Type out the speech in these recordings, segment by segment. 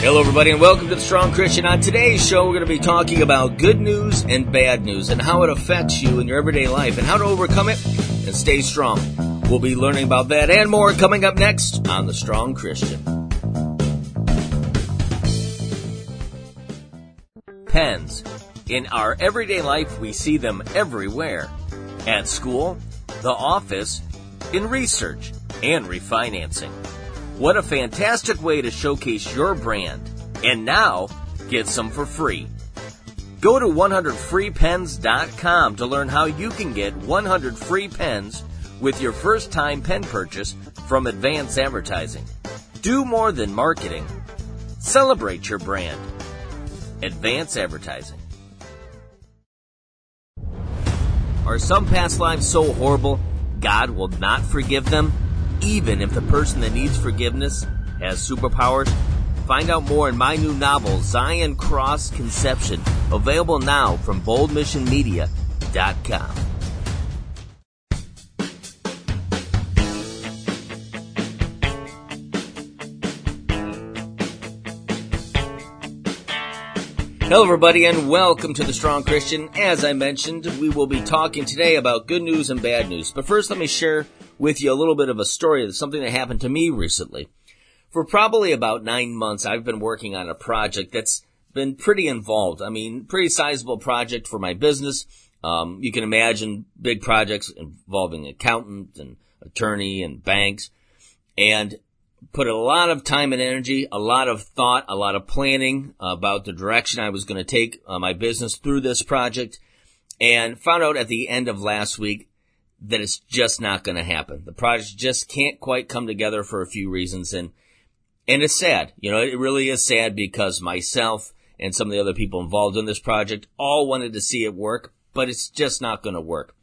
Hello, everybody, and welcome to the Strong Christian. On today's show, we're going to be talking about good news and bad news and how it affects you in your everyday life and how to overcome it and stay strong. We'll be learning about that and more coming up next on the Strong Christian. Pens. In our everyday life, we see them everywhere. At school, the office, in research, and refinancing. What a fantastic way to showcase your brand. And now, get some for free. Go to 100freepens.com to learn how you can get 100 free pens with your first time pen purchase from Advance Advertising. Do more than marketing. Celebrate your brand. Advance Advertising. Are some past lives so horrible God will not forgive them? Even if the person that needs forgiveness has superpowers? Find out more in my new novel, Zion Cross Conception, available now from boldmissionmedia.com. Hello, everybody, and welcome to the Strong Christian. As I mentioned, we will be talking today about good news and bad news. But first, let me share with you a little bit of a story of something that happened to me recently. For probably about nine months, I've been working on a project that's been pretty involved. I mean, pretty sizable project for my business. Um, you can imagine big projects involving accountant and attorney and banks and put a lot of time and energy, a lot of thought, a lot of planning about the direction I was going to take uh, my business through this project and found out at the end of last week that it's just not going to happen. The project just can't quite come together for a few reasons. And, and it's sad. You know, it really is sad because myself and some of the other people involved in this project all wanted to see it work, but it's just not going to work.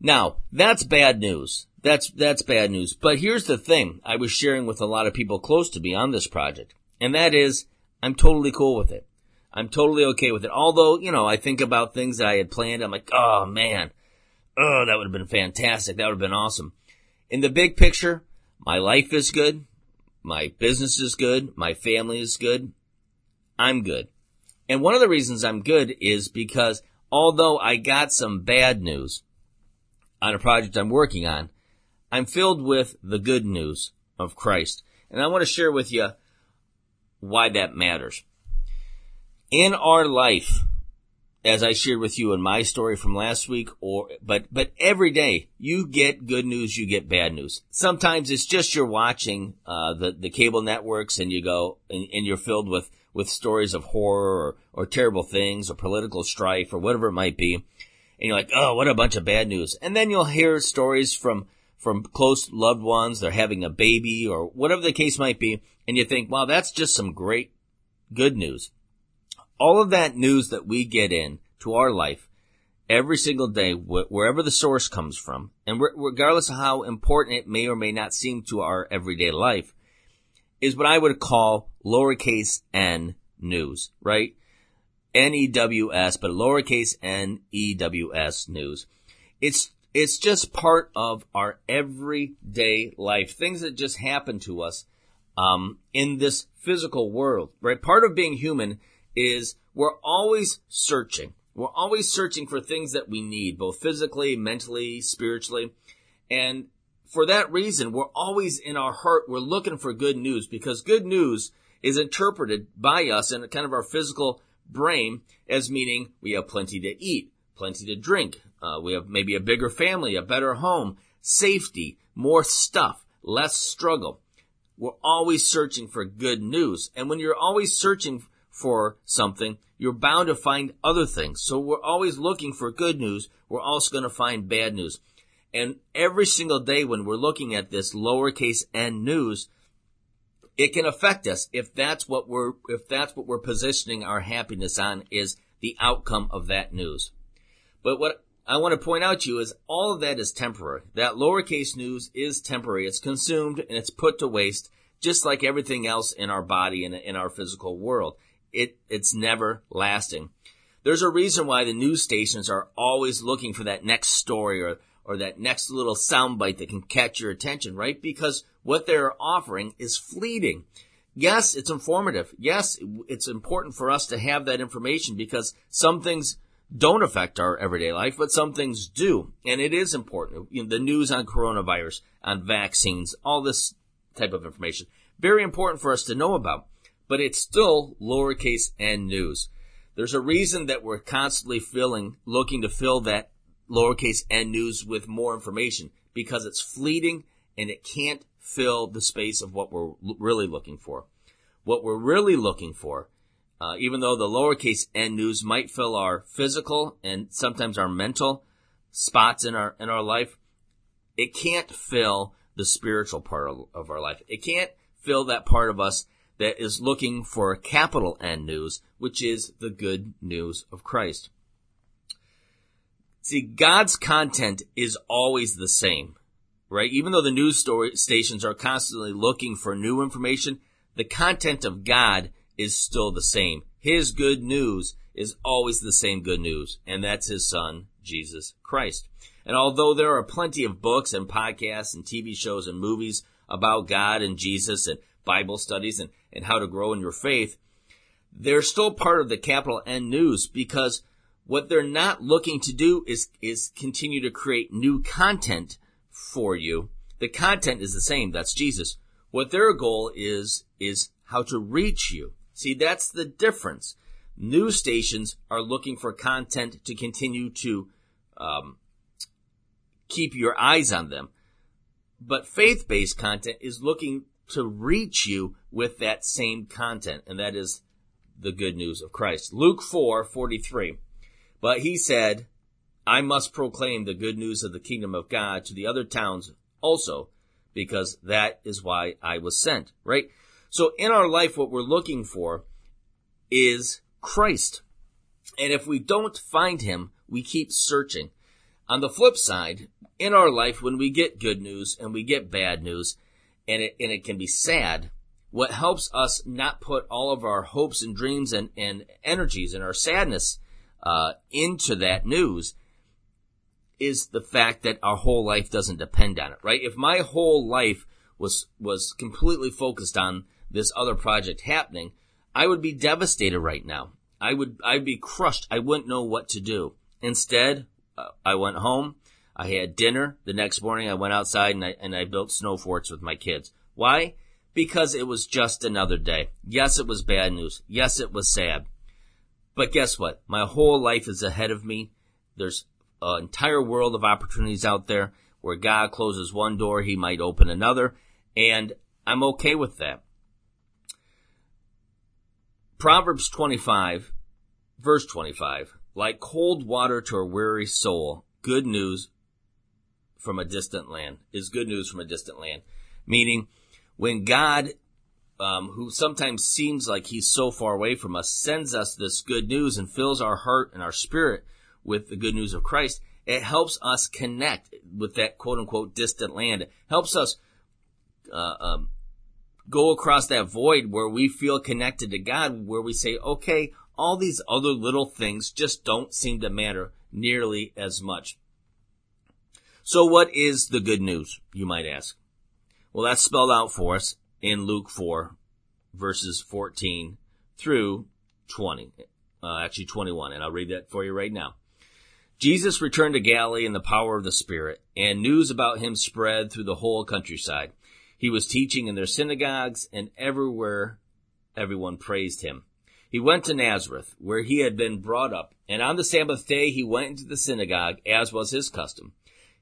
Now, that's bad news. That's, that's bad news. But here's the thing I was sharing with a lot of people close to me on this project. And that is, I'm totally cool with it. I'm totally okay with it. Although, you know, I think about things that I had planned. I'm like, oh man, Oh, that would have been fantastic. That would have been awesome. In the big picture, my life is good. My business is good. My family is good. I'm good. And one of the reasons I'm good is because although I got some bad news on a project I'm working on, I'm filled with the good news of Christ. And I want to share with you why that matters. In our life, as I shared with you in my story from last week, or, but, but every day you get good news, you get bad news. Sometimes it's just you're watching, uh, the, the cable networks and you go, and, and you're filled with, with stories of horror or, or terrible things or political strife or whatever it might be. And you're like, oh, what a bunch of bad news. And then you'll hear stories from, from close loved ones. They're having a baby or whatever the case might be. And you think, wow, that's just some great good news all of that news that we get in to our life every single day, wh- wherever the source comes from, and re- regardless of how important it may or may not seem to our everyday life, is what I would call lowercase n news, right? N-E-W-S, but lowercase n-E-W-S news. It's, it's just part of our everyday life. Things that just happen to us, um, in this physical world, right? Part of being human is we're always searching. We're always searching for things that we need, both physically, mentally, spiritually. And for that reason, we're always in our heart, we're looking for good news because good news is interpreted by us in kind of our physical brain as meaning we have plenty to eat, plenty to drink, uh, we have maybe a bigger family, a better home, safety, more stuff, less struggle. We're always searching for good news. And when you're always searching for something, you're bound to find other things. So we're always looking for good news. We're also going to find bad news. And every single day when we're looking at this lowercase n news, it can affect us if that's what we're, if that's what we're positioning our happiness on is the outcome of that news. But what I want to point out to you is all of that is temporary. That lowercase news is temporary. It's consumed and it's put to waste, just like everything else in our body and in our physical world it, it's never lasting. There's a reason why the news stations are always looking for that next story or, or that next little soundbite that can catch your attention, right? Because what they're offering is fleeting. yes, it's informative. Yes, it's important for us to have that information because some things don't affect our everyday life, but some things do. And it is important. You know, the news on coronavirus, on vaccines, all this type of information. Very important for us to know about, but it's still lowercase n news. There's a reason that we're constantly filling, looking to fill that lowercase n news with more information because it's fleeting and it can't fill the space of what we're really looking for. What we're really looking for, uh, even though the lowercase n news might fill our physical and sometimes our mental spots in our in our life, it can't fill the spiritual part of, of our life. It can't fill that part of us that is looking for capital N news, which is the good news of Christ. See, God's content is always the same right? Even though the news story stations are constantly looking for new information, the content of God is still the same. His good news is always the same good news, and that's his son, Jesus Christ. And although there are plenty of books and podcasts and TV shows and movies about God and Jesus and Bible studies and, and how to grow in your faith, they're still part of the capital N news because what they're not looking to do is, is continue to create new content for you. The content is the same. That's Jesus. What their goal is, is how to reach you. See, that's the difference. News stations are looking for content to continue to um, keep your eyes on them. But faith based content is looking to reach you with that same content, and that is the good news of Christ. Luke 4 43. But he said, I must proclaim the good news of the kingdom of God to the other towns also, because that is why I was sent, right? So in our life, what we're looking for is Christ. And if we don't find him, we keep searching. On the flip side, in our life, when we get good news and we get bad news, and it, and it can be sad, what helps us not put all of our hopes and dreams and, and energies and our sadness uh, into that news is the fact that our whole life doesn't depend on it, right? If my whole life was, was completely focused on this other project happening, I would be devastated right now. I would, I'd be crushed. I wouldn't know what to do. Instead, uh, I went home. I had dinner. The next morning I went outside and I, and I built snow forts with my kids. Why? Because it was just another day. Yes, it was bad news. Yes, it was sad. But guess what? My whole life is ahead of me. There's an entire world of opportunities out there where God closes one door, he might open another, and I'm okay with that. Proverbs 25, verse 25, like cold water to a weary soul, good news from a distant land is good news from a distant land. Meaning, when God, um, who sometimes seems like he's so far away from us, sends us this good news and fills our heart and our spirit with the good news of Christ, it helps us connect with that quote unquote distant land. It helps us uh, um, go across that void where we feel connected to God, where we say, okay, all these other little things just don't seem to matter nearly as much. So what is the good news, you might ask? Well, that's spelled out for us in Luke 4, verses 14 through 20. Uh, actually 21, and I'll read that for you right now. Jesus returned to Galilee in the power of the Spirit, and news about him spread through the whole countryside. He was teaching in their synagogues, and everywhere everyone praised him. He went to Nazareth, where he had been brought up, and on the Sabbath day he went into the synagogue, as was his custom.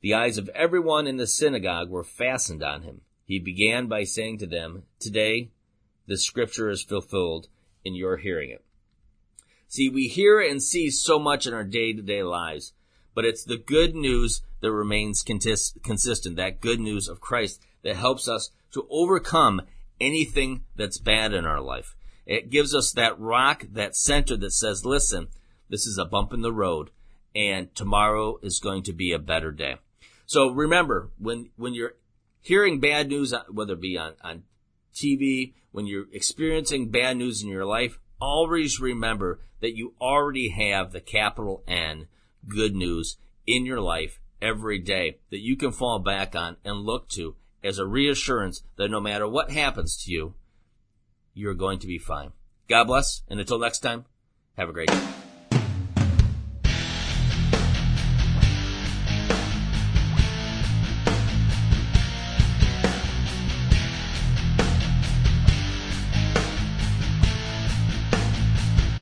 The eyes of everyone in the synagogue were fastened on him. He began by saying to them, Today the scripture is fulfilled in your hearing it. See, we hear and see so much in our day to day lives, but it's the good news that remains consistent, that good news of Christ that helps us to overcome anything that's bad in our life. It gives us that rock, that center that says, listen, this is a bump in the road and tomorrow is going to be a better day. So remember, when, when you're hearing bad news, uh, whether it be on, on TV, when you're experiencing bad news in your life, always remember that you already have the capital N good news in your life every day that you can fall back on and look to as a reassurance that no matter what happens to you, you're going to be fine. God bless, and until next time, have a great day.